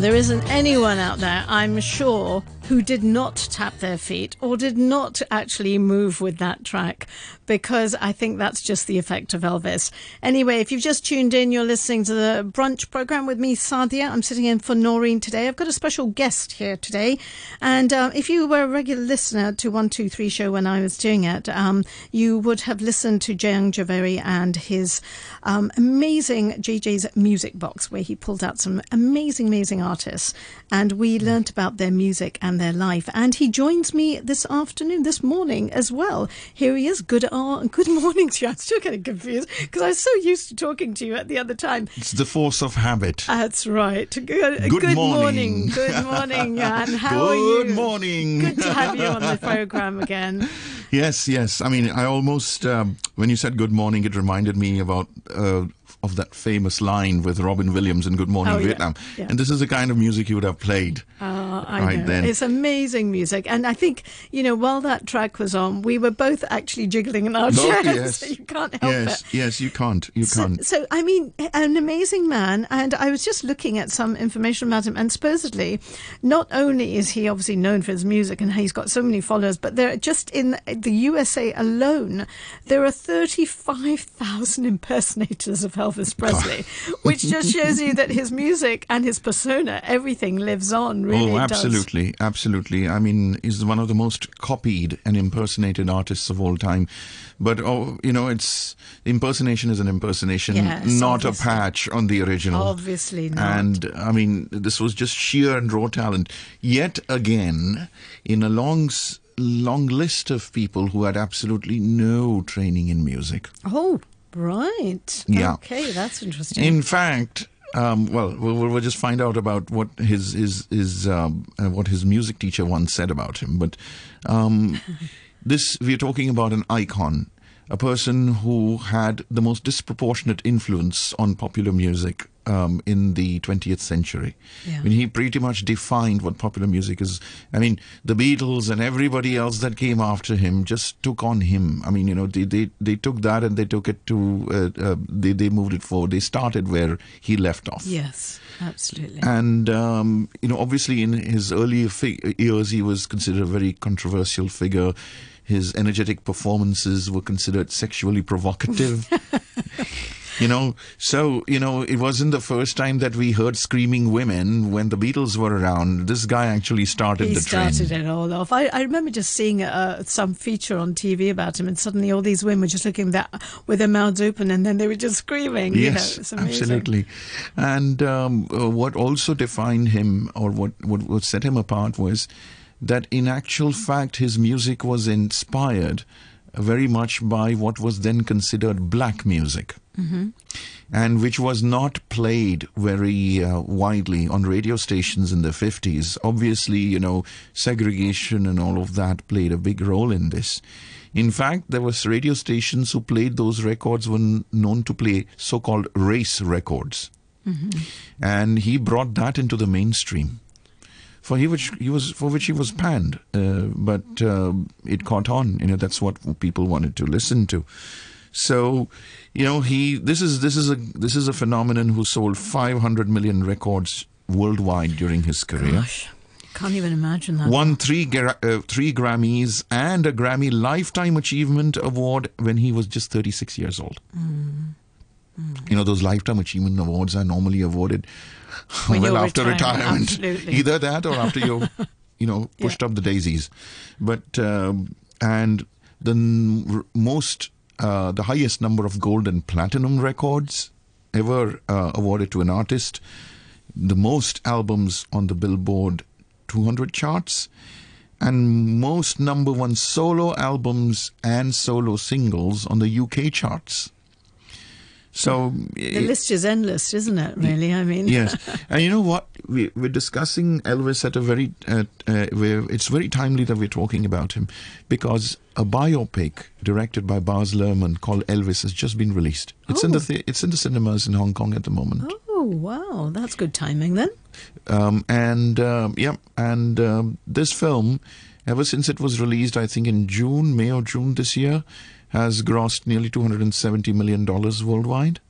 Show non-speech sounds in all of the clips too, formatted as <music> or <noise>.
there isn't anyone out there, I'm sure, who did not tap their feet or did not actually move with that track because I think that's just the effect of Elvis. Anyway, if you've just tuned in, you're listening to the brunch program with me, Sadia. I'm sitting in for Noreen today. I've got a special guest here today. And uh, if you were a regular listener to 123 show when I was doing it, um, you would have listened to Jayang Jhaveri and his um, amazing JJ's music box, where he pulled out some amazing, amazing artists. And we learnt about their music and their life. And he joins me this afternoon, this morning as well. Here he is. Good oh, good morning to you. I'm still getting confused because I was so used to talking to you at the other time. It's the force of habit. That's right. Good, Good good morning. Good <laughs> morning, and how are you? Good morning. Good to have you on the <laughs> program again. Yes, yes. I mean, I almost, um, when you said good morning, it reminded me about. Uh, of that famous line with Robin Williams in Good Morning Oh, yeah, Vietnam. yeah. And this is the kind of music you would have played. Uh, Oh, I Right know. then. It's amazing music. And I think, you know, while that track was on, we were both actually jiggling in our Oh, chairs. <laughs> yes. So you can't help yes, it. yes, you can't. You So, can't. so, I mean, an amazing man. And I was just looking at some information about him. And supposedly, not only is he obviously known for his music and he's got so many followers, but there are just in the USA alone, there are 35,000 impersonators of Elvis Presley, <laughs> which just shows you that his music and his persona, everything lives on. Really, oh, it does. absolutely, absolutely. I mean, he's one of the most copied and impersonated artists of all time. But oh, you know, it's impersonation is an impersonation, Yes, not obviously. a patch on the original. Obviously not. And I mean, this was just sheer and raw talent. Yet again, in a long, long list of people who had absolutely no training in music. Oh, right. Yeah. Okay, that's interesting. In fact, um, well, we'll, we'll just find out about what his his his um, uh, what his music teacher once said about him. But um, <laughs> this we're talking about an icon, a person who had the most disproportionate influence on popular music. Um, in the 20th century, Yeah. I mean, he pretty much defined what popular music is. I mean, the Beatles and everybody else that came after him just took on him. I mean, you know, they they, they took that and they took it to uh, uh, they they moved it forward. They started where he left off. yes, absolutely. And um, you know, obviously, in his earlier years, he was considered a very controversial figure. His energetic performances were considered sexually provocative. <laughs> you know, so you know, it wasn't the first time that we heard screaming women when the Beatles were around. This guy actually started he the started trend. it all off. I, I remember just seeing uh, some feature on TV about him, and suddenly all these women were just looking that with their mouths open, and then they were just screaming. you know, Yes, absolutely. And um, uh, what also defined him, or what, what what set him apart, was that in actual fact his music was inspired very much by what was then considered black music. And which was not played very uh, widely on radio stations in the 50s. Obviously, you know, segregation and all of that played a big role in this. In fact, there was radio stations who played those records were known to play so-called race records, and he brought that into the mainstream. For he which he was for which he was panned, uh, but uh, it caught on. You know that's what people wanted to listen to. So, you know, he this is this is a this is a phenomenon who sold 500 million records worldwide during his career Gosh, can't even imagine that. won three uh, three Grammys and a Grammy Lifetime Achievement Award when he was just 36 years old. You know, those Lifetime Achievement Awards are normally awarded <laughs> When well after retired, retirement. Either that or after you, <laughs> you know, pushed up the daisies. But um, and the n- r- most, uh, the highest number of gold and platinum records ever uh, awarded to an artist, the most albums on the Billboard 200 charts, and most number one solo albums and solo singles on the UK charts. So the list is endless, isn't it? Really, I mean, yes, <laughs> and you know what? We, we're discussing Elvis at a very, uh, uh, it's very timely that we're talking about him because a biopic directed by Baz Luhrmann called Elvis has just been released. It's in the, the it's in the cinemas in Hong Kong at the moment. Oh wow, that's good timing then. Um, and um, yeah, and um, this film, ever since it was released, I think in June, May or June this year, has grossed nearly two hundred and seventy million dollars worldwide,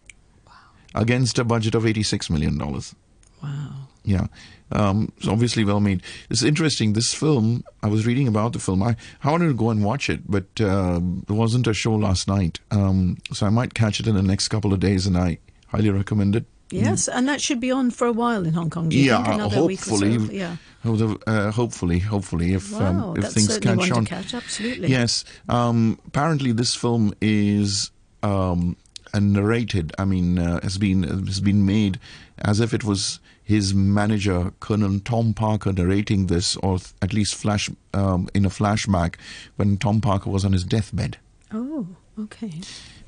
against a budget of eighty six million dollars. Wow. yeah. Um, it's obviously well made. It's interesting. This film, I was reading about the film. I, I wanted to go and watch it, but uh, there wasn't a show last night. Um, so I might catch it in the next couple of days, and I highly recommend it. Yes, and that should be on for a while in Hong Kong. Yeah, think? Another week or so? hopefully. Yeah. Oh, uh, hopefully, hopefully, if Wow, um, if things catch on. catch. Absolutely. Yes. Um, apparently, this film is um, narrated. I mean, uh, has been has been made as if it was his manager, Colonel Tom Parker, narrating this, or th- at least flash um, in a flashback when Tom Parker was on his deathbed. Oh, okay.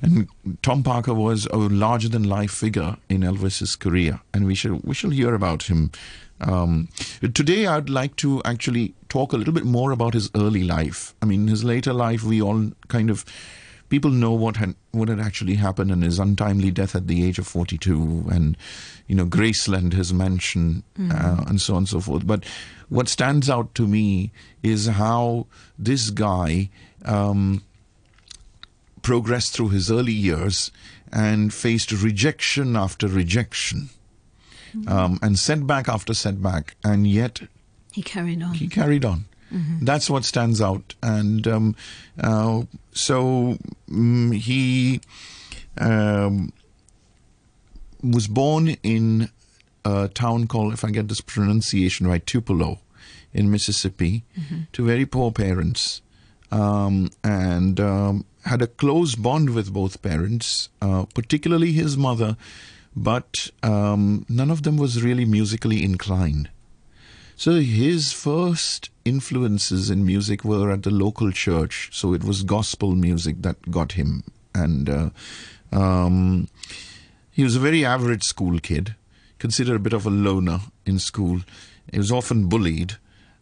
And Tom Parker was a larger than life figure in Elvis's career, and we shall we shall hear about him. Um, today, I'd like to actually talk a little bit more about his early life. I mean, his later life, we all kind of people know what had what had actually happened and his untimely death at the age of 42 and you know graceland his mansion uh, and so on and so forth but what stands out to me is how this guy um, progressed through his early years and faced rejection after rejection um, and setback after setback and yet He carried on. he carried on. That's what stands out. And um, uh, so mm, he um, was born in a town called, if I get this pronunciation right, Tupelo in Mississippi to very poor parents. Um, and um, had a close bond with both parents, uh, particularly his mother, but um, none of them was really musically inclined. So his first influences in music were at the local church. So it was gospel music that got him, and uh, um, he was a very average school kid, considered a bit of a loner in school. He was often bullied,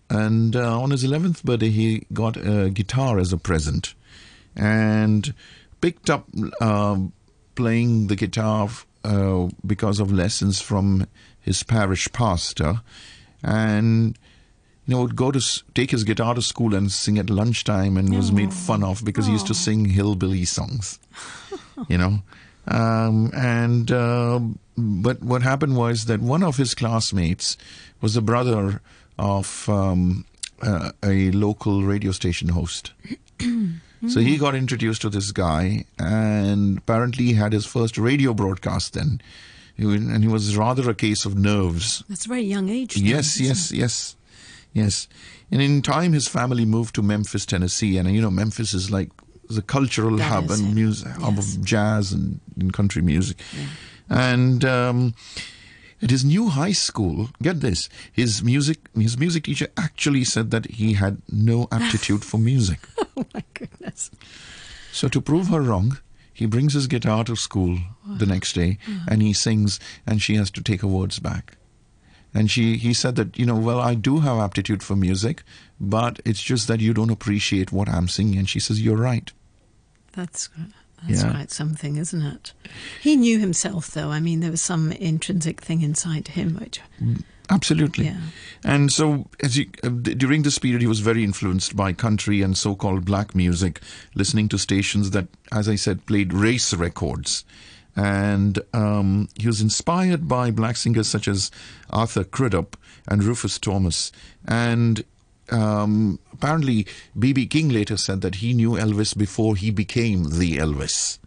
and uh, on his eleventh birthday, he got a guitar as a present, and picked up um playing the guitar uh, because of lessons from his parish pastor. And you know would go to take his guitar to school and sing at lunchtime and was made fun of because he used to sing hillbilly songs you know? Um, and uh, but what happened was that one of his classmates was the brother of um, uh, a local radio station host <clears throat> so he got introduced to this guy, and apparently he had his first radio broadcast then. He was- And he was rather a case of nerves. That's a very young age. then, Yes, isn't yes, yes, yes. And in time, his family moved to Memphis, Tennessee, and you know Memphis is like the cultural That hub and it. music hub of jazz and, and country music. And um, at his new high school, get this, his music his music teacher actually said that he had no aptitude for music. <laughs> Oh my goodness. So to prove her wrong, he brings his guitar to school the next day mm-hmm. and he sings and she has to take her words back. And she he said that, you know, well, I do have aptitude for music, but it's just that you don't appreciate what I'm singing. And she says, You're right. That's that's Yeah. quite something, isn't it? He knew himself, though. I mean, there was some intrinsic thing inside him, which mm. Absolutely. Yeah. And so, as he, uh, during this period, he was very influenced by country and so-called black music, listening to stations that, as I said, played race records. And um, he was inspired by black singers such as Arthur Crudup and Rufus Thomas. And um, apparently, B.B. King later said that he knew Elvis before he became the Elvis.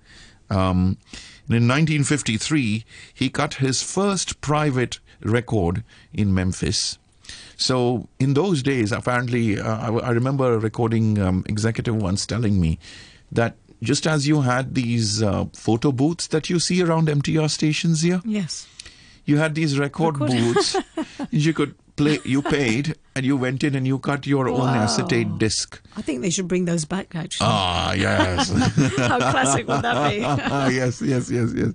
Um, and in 1953, he cut his first private record in Memphis. So in those days, apparently, uh, I, I remember a recording um, executive once telling me that just as you had these uh, photo booths that you see around MTR stations here, yes, you had these record Record- booths. <laughs> you could play. You paid, and you went in and you cut your own acetate disc. I think they should bring those back. Actually, Ah, yes. <laughs> how classic would that be? <laughs> yes, yes, yes, yes.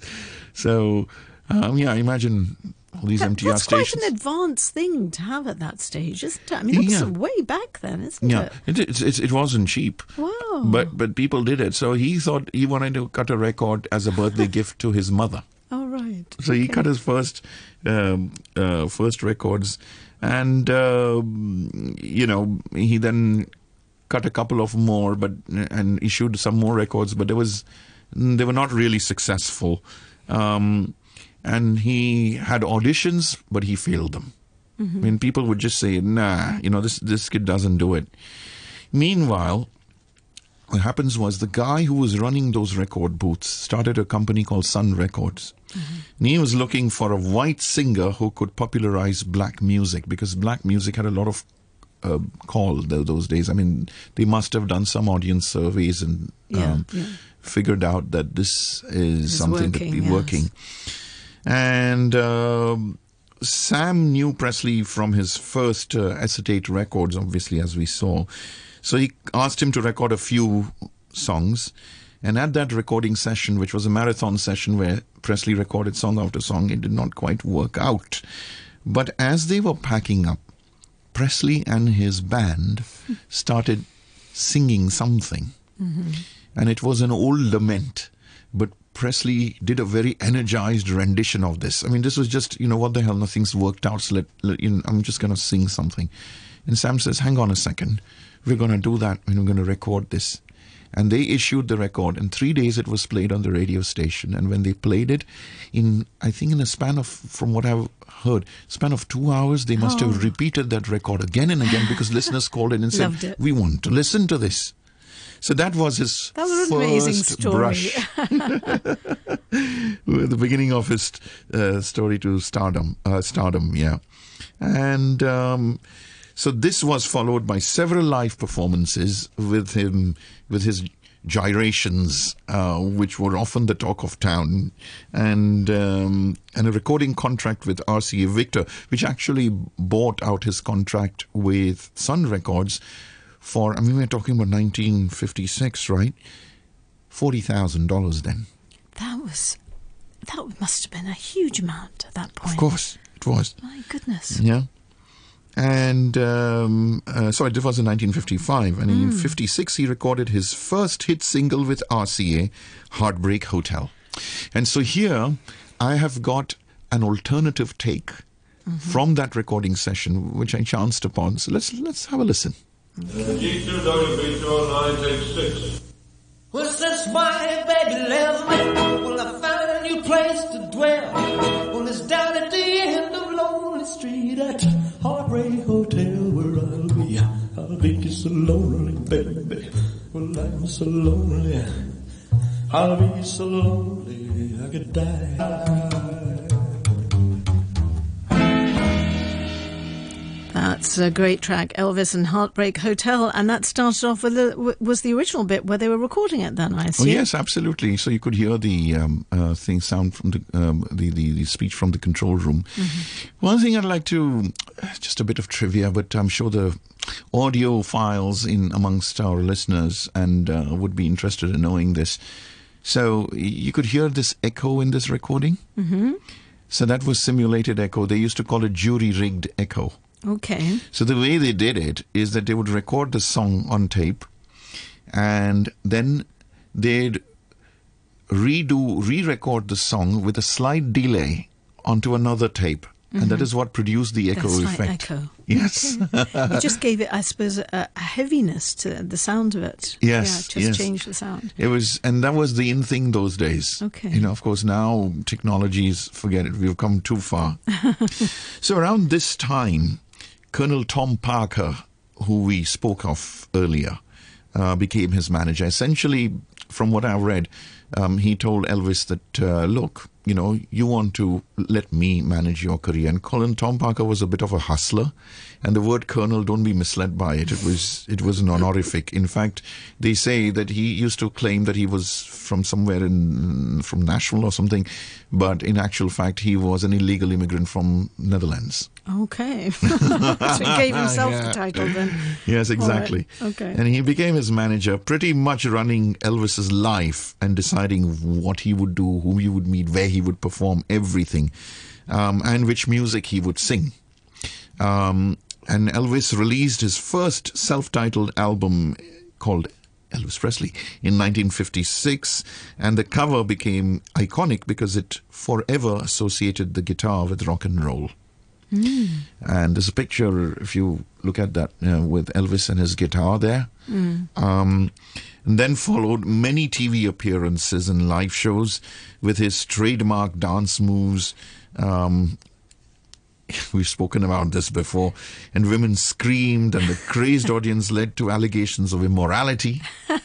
So, um, yeah, imagine all these That- MTR That's stations. quite an advanced thing to have at that stage, isn't it? I mean, that's Yeah. way back then, isn't yeah, it? Yeah, it, it, it wasn't cheap. Wow. But but people did it. So he thought he wanted to cut a record as a birthday gift to his mother. Right. So he cut his first um, uh, first records, and um you know he then cut a couple of more, but and issued some more records, but there was they were not really successful. Um, and he had auditions, but he failed them. I mean, people would just say, "Nah, you know, this this kid doesn't do it." Meanwhile, what happens was the guy who was running those record booths started a company called Sun Records. And he was looking for a white singer who could popularize black music because black music had a lot of uh, call tho- those days. I mean, they must have done some audience surveys and Yeah, um, yeah. figured out that this is Is something that working, be yes. working. And um, Sam knew Presley from his first uh, acetate records, obviously, as we saw. So he asked him to record a few songs. And at that recording session, which was a marathon session where Presley recorded song after song, it did not quite work out. But as they were packing up, Presley and his band <laughs> started singing something. Mm-hmm. And it was an old lament. But Presley did a very energized rendition of this. I mean, this was just, you know, what the hell, nothing's worked out, so let, let- you know, I'm just going to sing something. And Sam says, hang on a second. We're going to do that and we're going to record this. And they issued the record. In three days, it was played on the radio station. And when they played it, in I think in a span of, from what I've heard, span of two hours, they must have repeated that record again and again because <laughs> listeners called in and said, "We want to listen to this." So that was his That was first story. <laughs> brush the beginning of his uh, story to stardom. Uh, stardom, yeah. And um, so this was followed by several live performances with him, with his gyrations, uh, which were often the talk of town, and um, and a recording contract with RCA Victor, which actually bought out his contract with Sun Records for. I mean, we're talking about 1956, right? Forty thousand dollars then. That was that must have been a huge amount at that point. Of course, it was. My goodness. Yeah. And um, uh, sorry, this was in 1955, and in '56 he recorded his first hit single with RCA, "Heartbreak Hotel." And so here I have got an alternative take from that recording session, which I chanced upon. So let's let's have a listen. G2 WB209. Well, since my baby left me, well, I found a new place to dwell. Well, it's down at the end of Lonely Street at Heartbreak Hotel where I'll be. I'll be so lonely, baby. Well, I'm so lonely. I'll be so lonely I could die. That's a great track, Elvis and Heartbreak Hotel, and that started off with the, was the original bit where they were recording it. Then I Oh yes, absolutely. So you could hear the um, uh, thing sound from the, um, the, the the speech from the control room. One thing I'd like to just a bit of trivia, but I'm sure the audiophiles in amongst our listeners and uh, would be interested in knowing this. So you could hear this echo in this recording. Mm-hmm. So that was simulated echo. They used to call it jury rigged echo. Okay. So the way they did it is that they would record the song on tape and then they'd redo, re-record the song with a slight delay onto another tape. And that mm-hmm. is what produced the echo That slight effect. echo. <laughs> Yes. it just gave it, I suppose, a, a heaviness to the sound of it. Yes, Yeah, just yes. changed the sound. It was, and that was the in thing those days. Okay. You know, of course, now technologies, forget it, we've come too far. <laughs> so around this time, Colonel Tom Parker, who we spoke of earlier, uh, became his manager. Essentially, from what I've read, um, he told Elvis that, uh, look, you know, you want to let me manage your career. And Colonel Tom Parker was a bit of a hustler, and the word colonel, don't be misled by it. It was it was an honorific. In fact, they say that he used to claim that he was from somewhere in from Nashville or something, but in actual fact, he was an illegal immigrant from Netherlands. Okay. <laughs> so he <laughs> gave himself the title then. Yes, exactly. Okay. And he became his manager, pretty much running Elvis's life and deciding what he would do, whom he would meet, where he would perform, everything, um, and which music he would sing. Um, and Elvis released his first self-titled album called Elvis Presley in 1956, and the cover became iconic because it forever associated the guitar with rock and roll. And there's a picture, if you look at that, uh, with Elvis and his guitar there. Um, and then followed many TV appearances and live shows with his trademark dance moves. Um, <laughs> we've spoken about this before, and women screamed, and the crazed audience led to allegations of immorality. <laughs>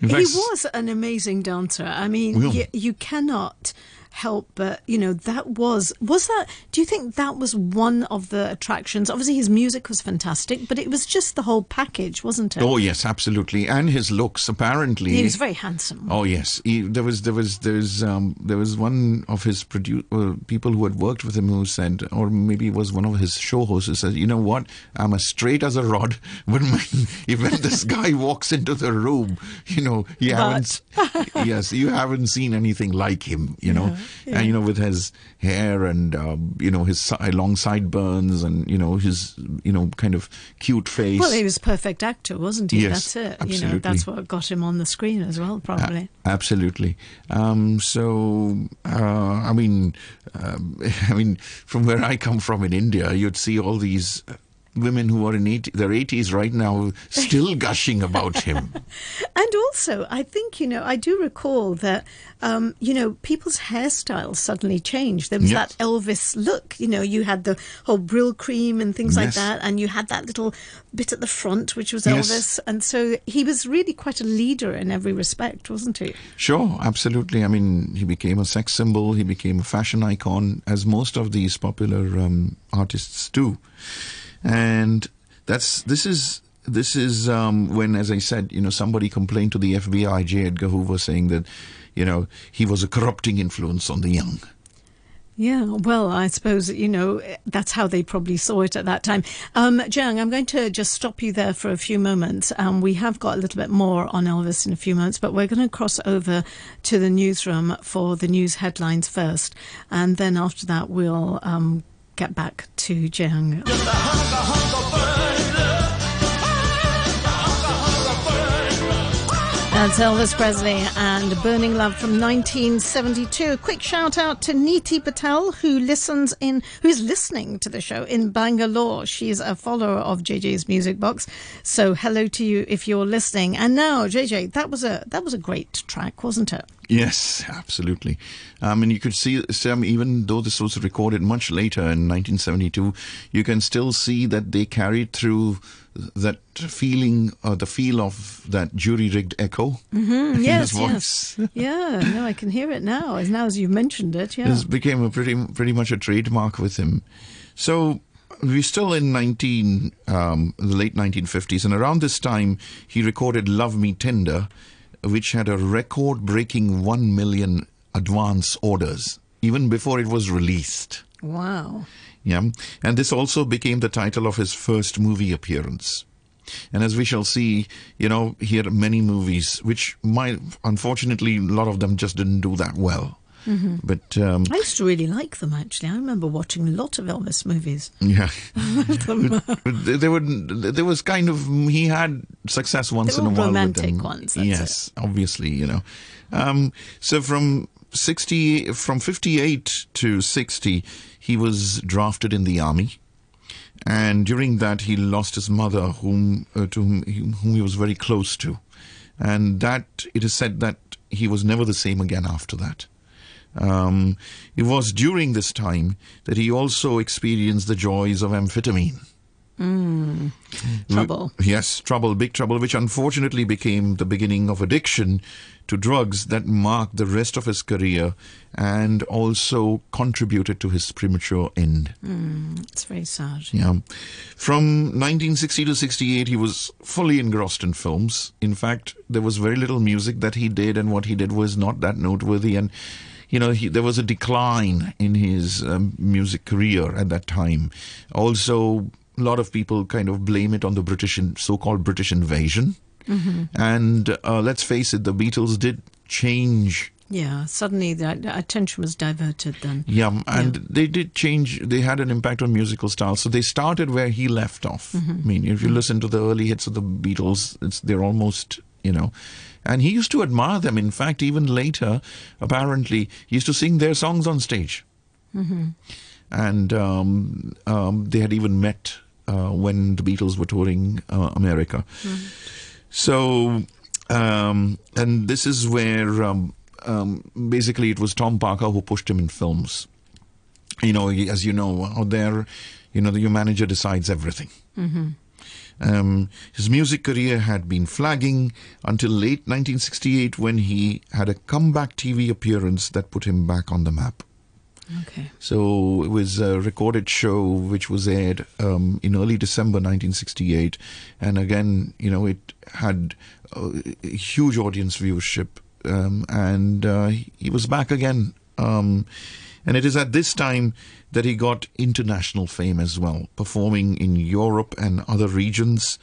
In he was an amazing dancer. I mean, you, you cannot help but you know that was was that do you think that was one of the attractions? Obviously his music was fantastic but it was just the whole package wasn't it? Oh yes, absolutely, and his looks apparently. he was very handsome. Oh yes, he, there was there was there was um, there was one of his produ- uh, people who had worked with him who said, or maybe it was one of his show hosts who said, you know what, I'm as straight as a rod. <laughs> When when, <laughs> this guy walks into the room, you know, you haven't, <laughs> yes, you haven't seen anything like him, you know, and you know with his hair and um, you know his si- long sideburns and you know his you know kind of cute face. well he was a perfect actor wasn't he Yes, that's it you know absolutely. that's what got him on the screen as well probably A- absolutely. Um, so, uh, I mean, um, <laughs> I mean, from where I come from in India, you'd see all these uh, women who are in 80, their 80s right now still <laughs> gushing about him. And also, I think, you know, I do recall that, um, you know, people's hairstyles suddenly changed. There was Yes. that Elvis look, you know, you had the whole Brylcreem and things like that, and you had that little bit at the front, which was Yes. Elvis. And so he was really quite a leader in every respect, wasn't he? Sure, absolutely. I mean, he became a sex symbol, he became a fashion icon, as most of these popular um, artists do. And that's this is this is um, when, as I said, you know, somebody complained to the FBI, J. Edgar Hoover, saying that, you know, he was a corrupting influence on the young. Yeah, well, I suppose, you know, that's how they probably saw it at that time. Um, Jayang, I'm going to just stop you there for a few moments. Um, we have got a little bit more on Elvis in a few moments, but we're going to cross over to the newsroom for the news headlines first. And then after that, we'll um, get back to Jayang. That's Elvis Presley and Burning Love from 1972. A quick shout out to Neeti Patel, who listens in, who's listening to the show in Bangalore. She's a follower of JJ's Music Box. So hello to you if you're listening. And now, JJ, that was a that was a great track, wasn't it? Yes, absolutely. Um, and you could see, Sam, even though this was recorded much later in 1972, you can still see that they carried through that feeling, or the feel of that jury-rigged echo in yes, his voice. yes. <laughs> yeah, no, I can hear it now. As now as you've mentioned it, yeah. This became a pretty, pretty much a trademark with him. So we're still in 19, um, the late 1950s, and around this time he recorded "Love Me Tender," which had a record-breaking one million advance orders even before it was released. Wow. Yeah, and this also became the title of his first movie appearance. And as we shall see, you know, he had many movies, which might, unfortunately, a lot of them just didn't do that well. But um, I used to really like them actually. I remember watching a lot of Elvis movies. <laughs> yeah, <laughs> But there were there was kind of he had success once in a while. romantic with them. ones, yes, obviously, you know. Um, so from sixty, from fifty-eight to sixty, he was drafted in the army. And during that, he lost his mother, whom uh, to whom he, whom he was very close to, and that it is said that he was never the same again after that. Um, it was during this time that he also experienced the joys of amphetamine. Trouble. Yes, trouble, big trouble, which unfortunately became the beginning of addiction to drugs that marked the rest of his career and also contributed to his premature end. It's very sad. Yeah. From 1960 to 68, he was fully engrossed in films. In fact, there was very little music that he did, and what he did was not that noteworthy. And, you know, he, there was a decline in his um, music career at that time. Also, a lot of people kind of blame it on the British, in, so-called British invasion. And uh, let's face it, the Beatles did change Yeah, suddenly the attention was diverted then. Yeah, and they did change. They had an impact on musical style. So they started where he left off. I mean, if you listen to the early hits of the Beatles, it's they're almost you know. And he used to admire them. In fact, even later, apparently, he used to sing their songs on stage. And um, um, they had even met uh, when the Beatles were touring uh, America. So, um, and this is where um, um, basically it was Tom Parker who pushed him in films. you know, as you know, out there, you know, your manager decides everything. Um, his music career had been flagging until late 1968 when he had a comeback TV appearance that put him back on the map. Okay. So it was a recorded show which was aired um, in early December 1968, and again, you know, it had a huge audience viewership, um, and uh, he was back again. Um, and it is at this time that he got international fame as well, performing in Europe and other regions.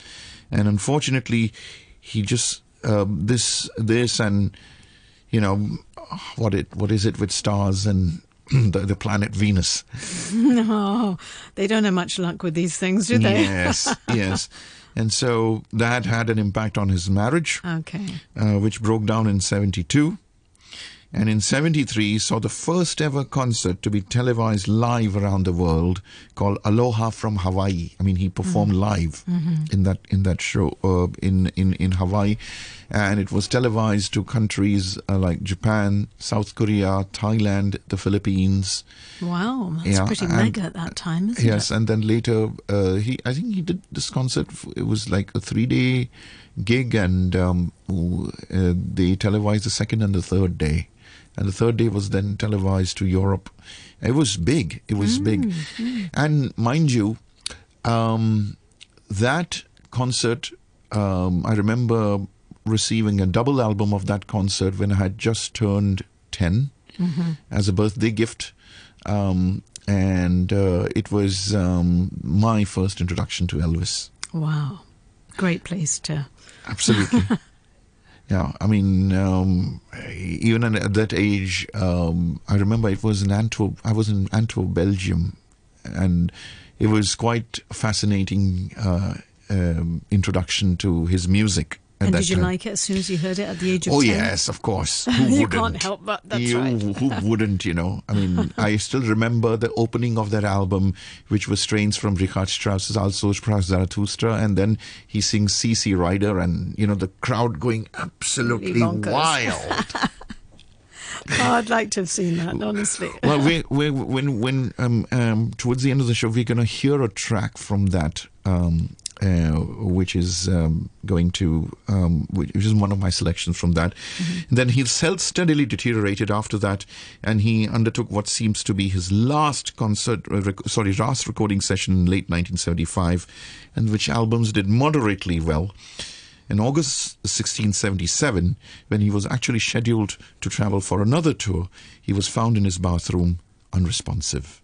And unfortunately, he just um, this this and you know what it what is it with stars and <clears throat> the, the planet Venus. <laughs> No, they don't have much luck with these things, do they? Yes, <laughs> yes. And so that had an impact on his marriage, Okay. uh, which broke down in 72. And in 73 saw the first ever concert to be televised live around the world called Aloha from Hawaii. I mean, he performed live in that in that show uh, in, in, in Hawaii. And it was televised to countries uh, like Japan, South Korea, Thailand, the Philippines. Wow, that's Yeah, pretty and- mega at that time, isn't yes, it? Yes, and then later uh, he, I think he did this concert. It was like a three-day gig, and um, uh, they televised the second and the third day, and the third day was then televised to Europe. It was big. It was big, and mind you, um, that concert. Um, I remember receiving a double album of that concert when I had just turned 10 as a birthday gift. Um, and uh, it was um, my first introduction to Elvis. Wow. Great place to. Absolutely. <laughs> yeah, I mean, um, even at that age, um, I remember it was in Antwerp. I was in Antwerp, Belgium, and it was quite fascinating uh, um, introduction to his music. And did you time. like it as soon as you heard it at the age of Oh 10? yes, of course. <laughs> Who You wouldn't? can't help but- that's you, right. Who <laughs> wouldn't? You know. I mean, I still remember the opening of that album, which was strains from Richard Strauss's "Also sprach Zarathustra," and then he sings "CC Rider," and you know the crowd going absolutely bonkers. wild. <laughs> Oh, I'd like to have seen that, honestly. well, we, we, when when um, um, towards the end of the show, we're going to hear a track from that, um, which is um, going to, um, which is one of my selections from that. Then his health steadily deteriorated after that, and he undertook what seems to be his last concert, uh, rec- sorry, last recording session in late 1975, and which albums did moderately well. In August 1677, when he was actually scheduled to travel for another tour, he was found in his bathroom unresponsive.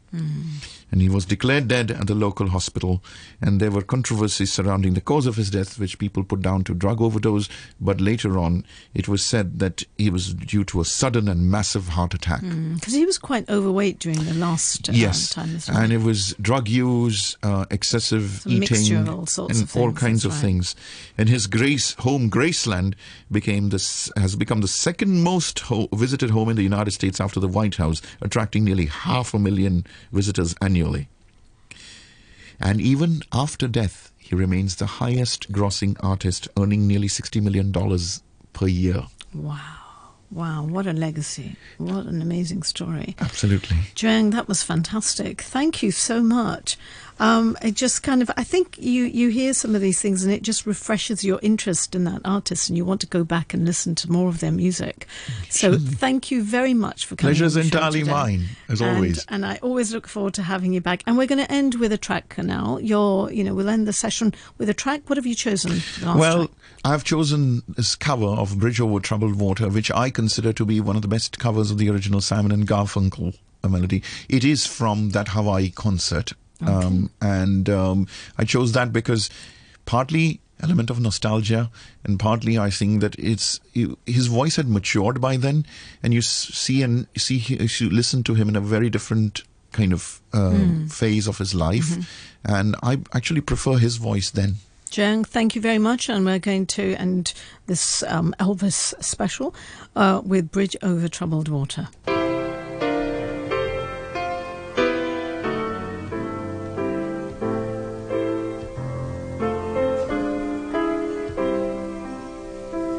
And he was declared dead at the local hospital, and there were controversies surrounding the cause of his death, which people put down to drug overdose. But later on, it was said that he was due to a sudden and massive heart attack. Because he was quite overweight during the last uh, Yes, time and it was drug use, uh, excessive mixture eating, of all sorts and of all things, kinds of right. things. And his Grace home, Graceland, became this has become the second most ho- visited home in the United States after the White House, attracting nearly half a million visitors annually. And even after death, he remains the highest grossing artist, earning nearly $60 million per year. Wow. Wow, what a legacy. What an amazing story. Absolutely. Jayang, that was fantastic. Thank you so much. Um, it just kind of, I think you, you hear some of these things and it just refreshes your interest in that artist and you want to go back and listen to more of their music. So thank you very much for coming. Pleasure's entirely mine, as And- always. And I always look forward to having you back. And we're going to end with a track now. Your, you know, we'll end the session with a track. What have you chosen? last Well, track? I've chosen this cover of Bridge Over Troubled Water, which I consider to be one of the best covers of the original Simon and Garfunkel melody. It is from that Hawaii concert. Um, and um, I chose that because partly element of nostalgia and partly I think that it's his voice had matured by then and you see and see you listen to him in a very different kind of uh, phase of his life. And I actually prefer his voice then. Jayang, thank you very much. And we're going to end this um, Elvis special uh, with Bridge Over Troubled Water.